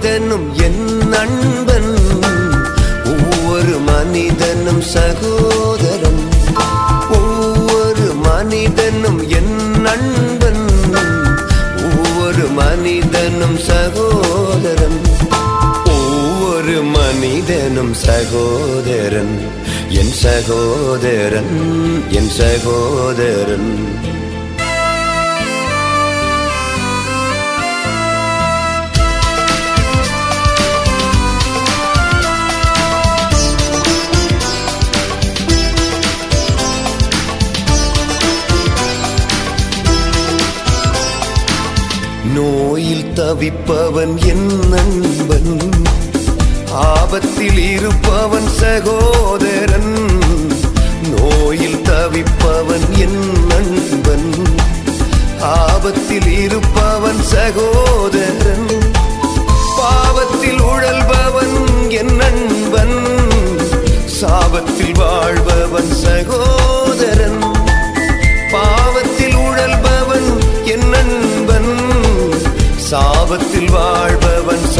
من سہرو ن سو مہو سہو سہو تب پون آپ یو پو سہو تب آپن سہو پاپتی اڑل ساپ یوبن سہو ساپن سہوس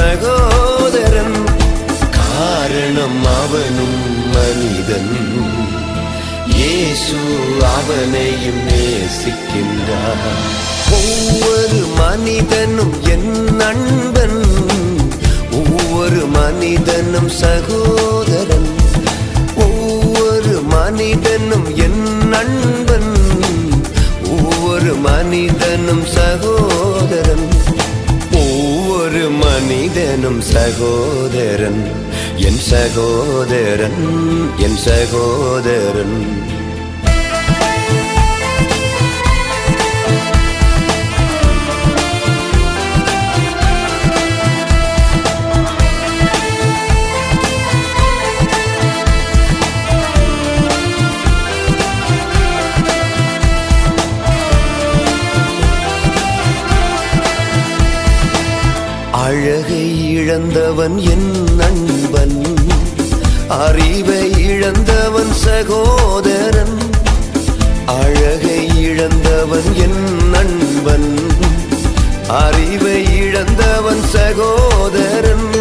منورن سہ سگو دیرن سا گودیر یوں سا گودیرن نو سہو اریو ع سہو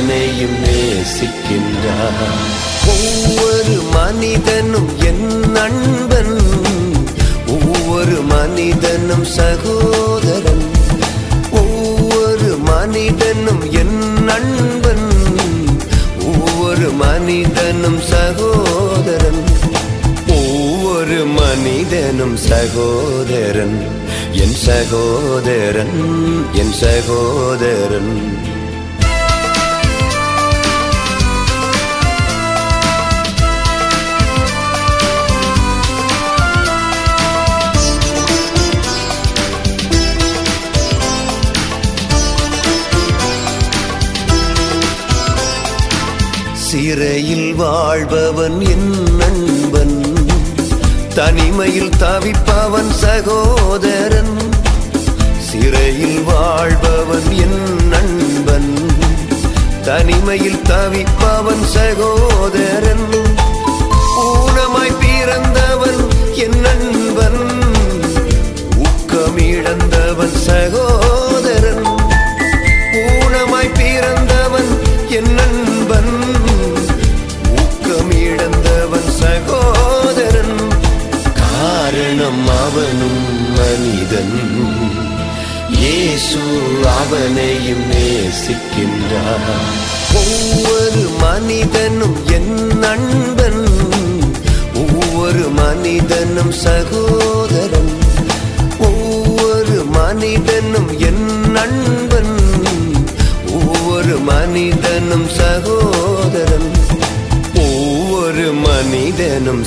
سو منہ مہو سہو سہو سہو سہو سنم تب سہون تنیم تبن سہو سہو سو منہ وہ منت سہو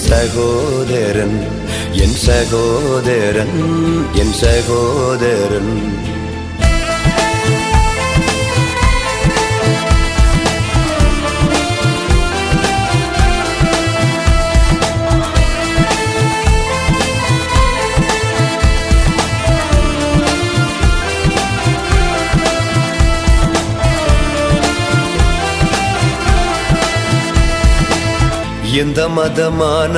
سہورن منت سہو سہو سہو مدان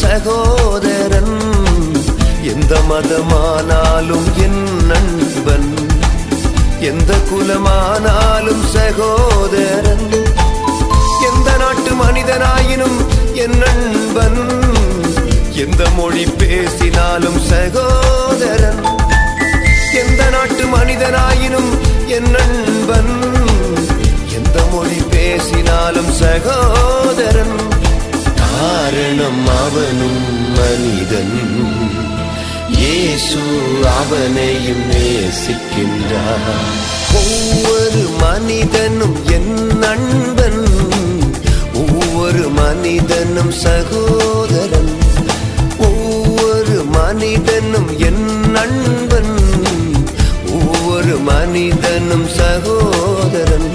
سہو مدان سہو منبن میسم سہو منترائ ن سہورن سو من سہو سہو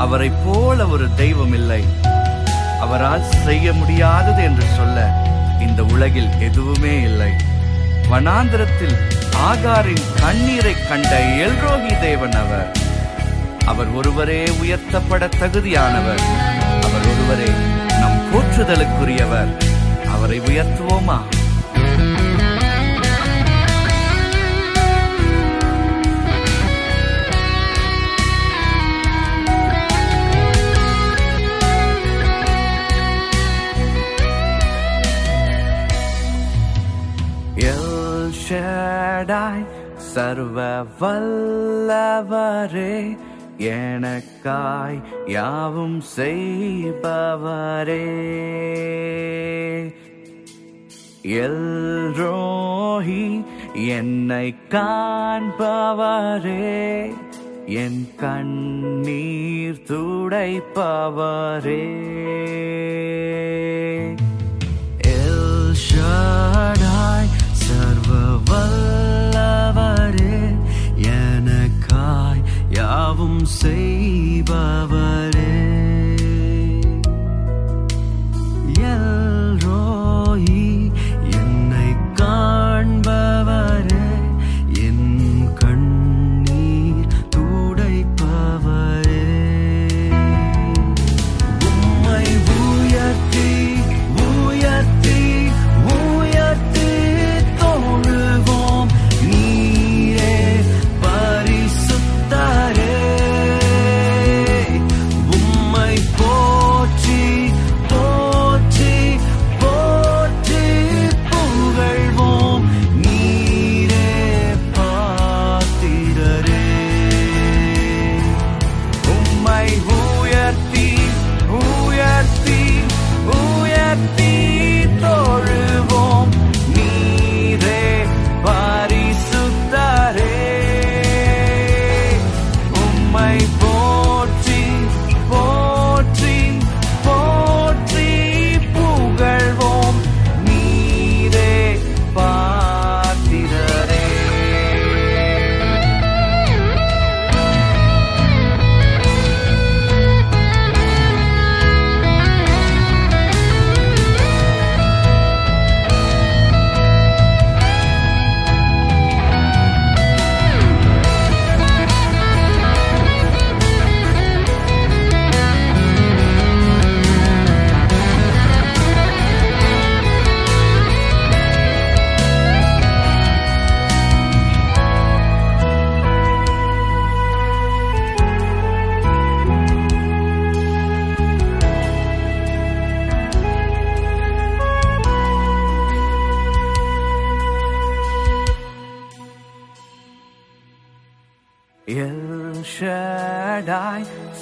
ونا تروہی دیون تک نم کودرو سرولہ یا پوپر یا کن تر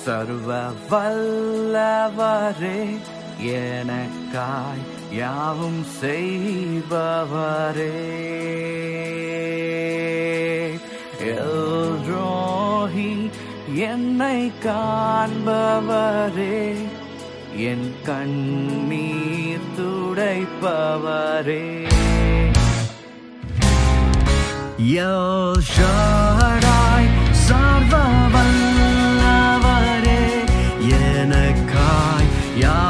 سرولہ کام یوبر کن م یا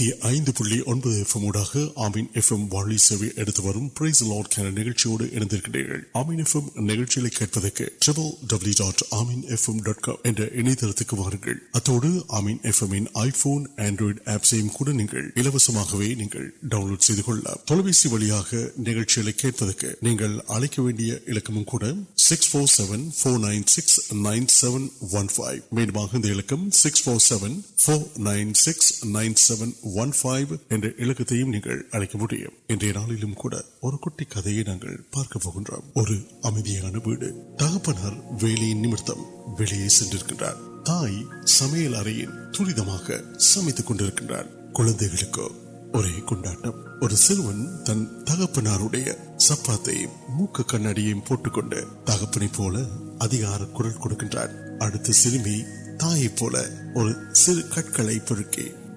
والے نئے کم سکس مہاس تنپنا سپا موک کنڑکار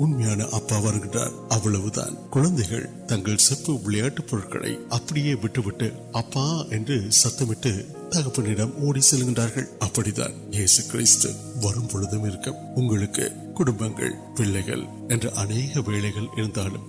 تریاٹ اب ستپنی ابھی تاست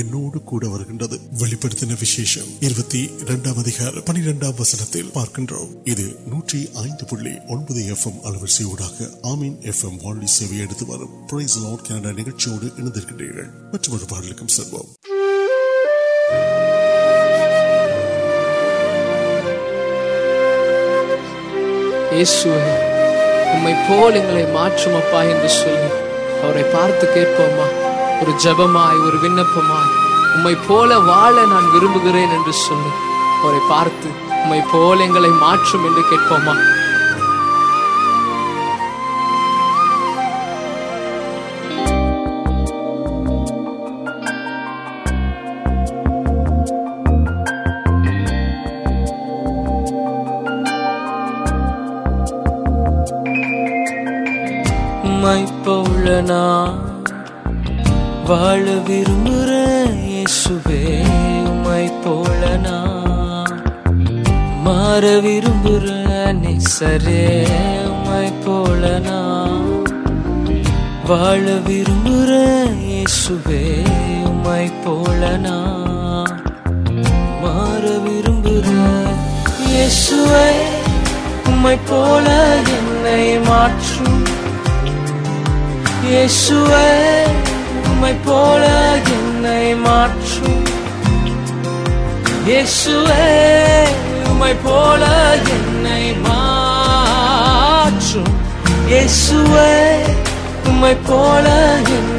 എന്നോട് കൂടെ വരകേണ്ടത് വെളിപ്പെടുത്തുന്ന വിശേഷം ഇരുപത്തി രണ്ടാം അധികാരം പന്ത്രണ്ടാം വസനത്തിൽ പാർക്കൻഡ്രോ ഇത് നൂറ്റി ഐന്ത് പുള്ളി ഒൻപത് എഫ് എം അളവിൽ സീവുണ്ടാക്കുക ആമീൻ എഫ് എം വാണി സേവ എടുത്തു വരും പ്രൈസ് ലോഡ് കാനഡ നികച്ചോട് എന്ന് തിരിക്കേണ്ട മറ്റു ഒരുപാടിലേക്കും സംഭവം യേശുവേ ഉമ്മ ഇപ്പോൾ നിങ്ങളെ മാറ്റുമപ്പ എന്ന് ചൊല്ലി അവരെ പാർത്ത് കേൾപ്പോമ്മ اور جب وارت پولیس میسو پونا مر وربر نسل پونا مر ورب میں پول جنس جن سو تم پول جن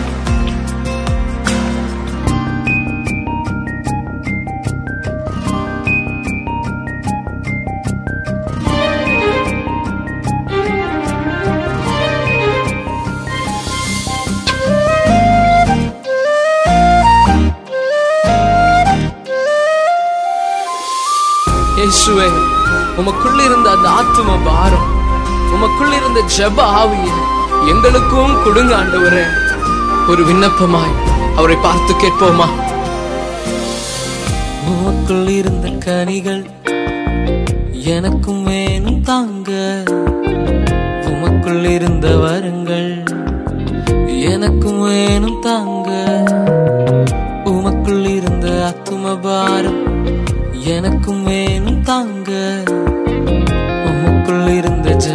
உமக்குள்ள இருந்த அந்த ஆத்தும பாரம் உமக்குள்ள இருந்த ஜப ஆவியை எங்களுக்கும் கொடுங்க ஆண்டவரே ஒரு விண்ணப்பமாய் அவரை பார்த்து கேட்போமா உமக்குள் இருந்த கனிகள் எனக்கும் வேணும் தாங்க உமக்குள் இருந்த வரங்கள் எனக்கும் வேணும் தாங்க உமக்குள் இருந்த அத்தும பாரம் எனக்கும் வேணும் தாங்க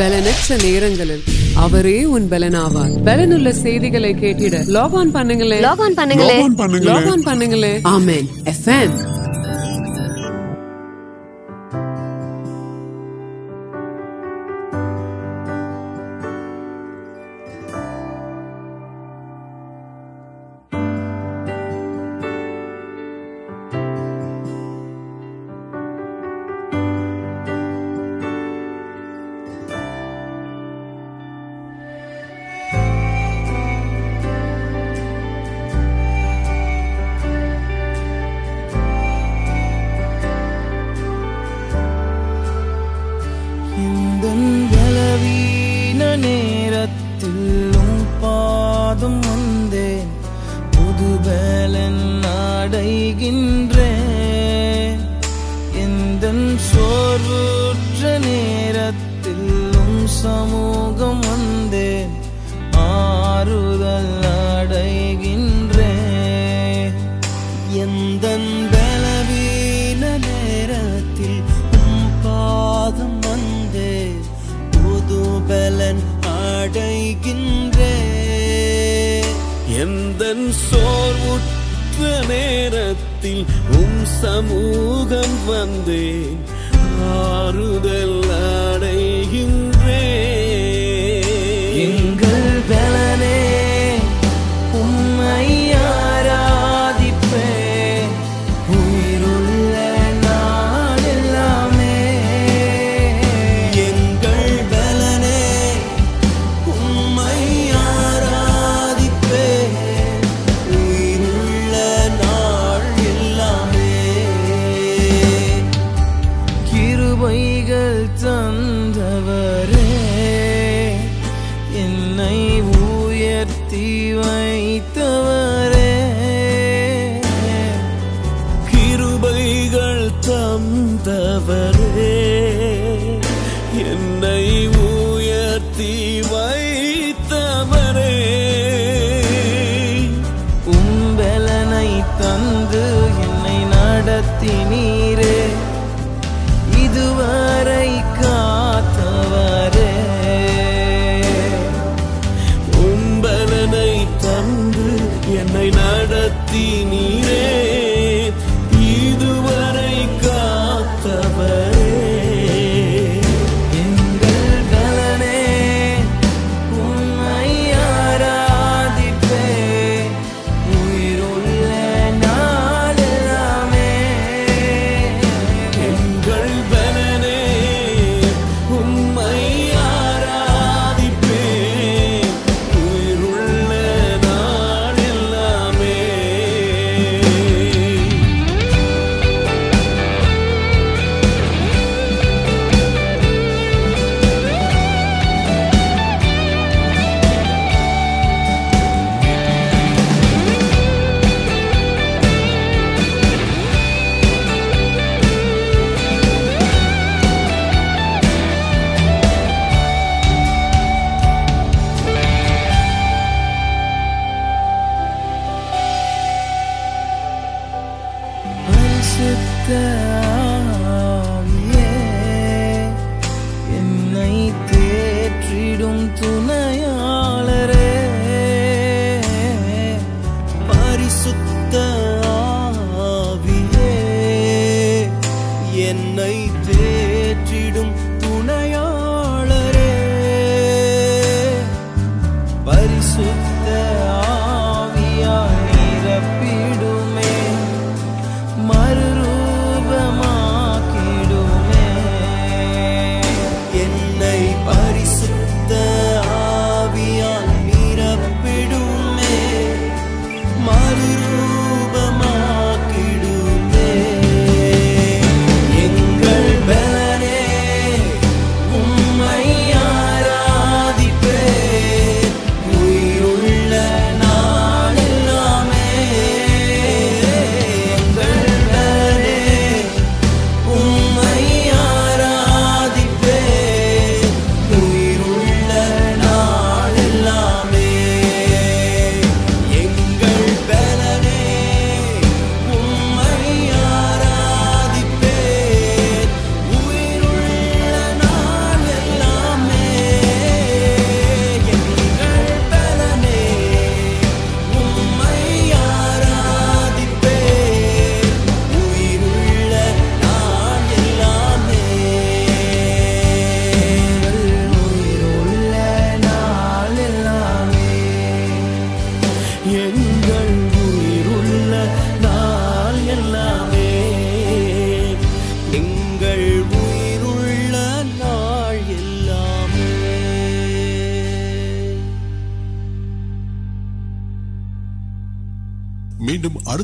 آواز بلنڈ لاکھ لاکھ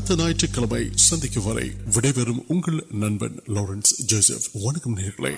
پڑھائی سندے واٹر نمبر لارنس ونکم نہیں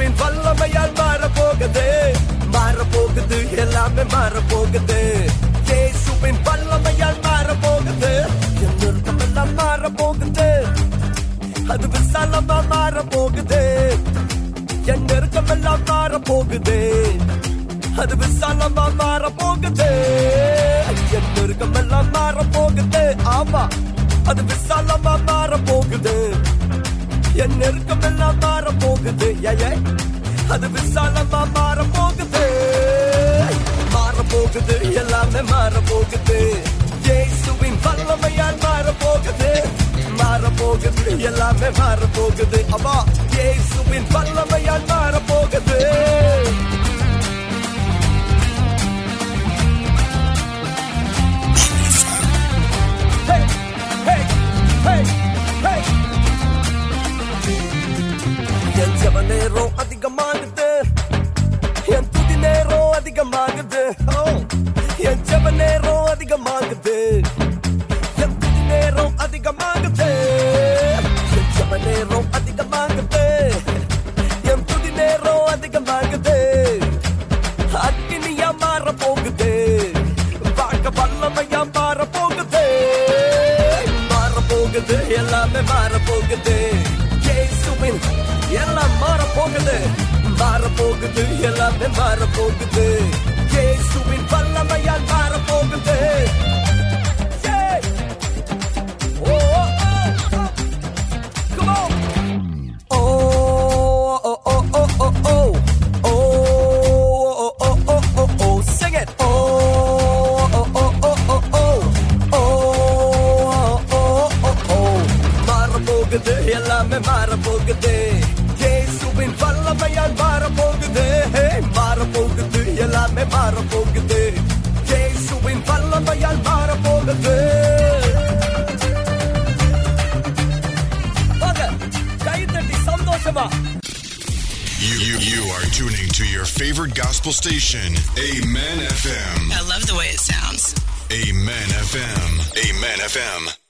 مار پ ملاد مار پہ یونک مار پوکتے آم ادھر مار پہ نم پوال مار پہلام مار پہ جی سو پہل مار پہ مار پہلام مار پہ بابا جی سل مار پہ آتے دے روک آگ نو یار پوکی جیسے پل میں کا یو آر جو مین F M I F M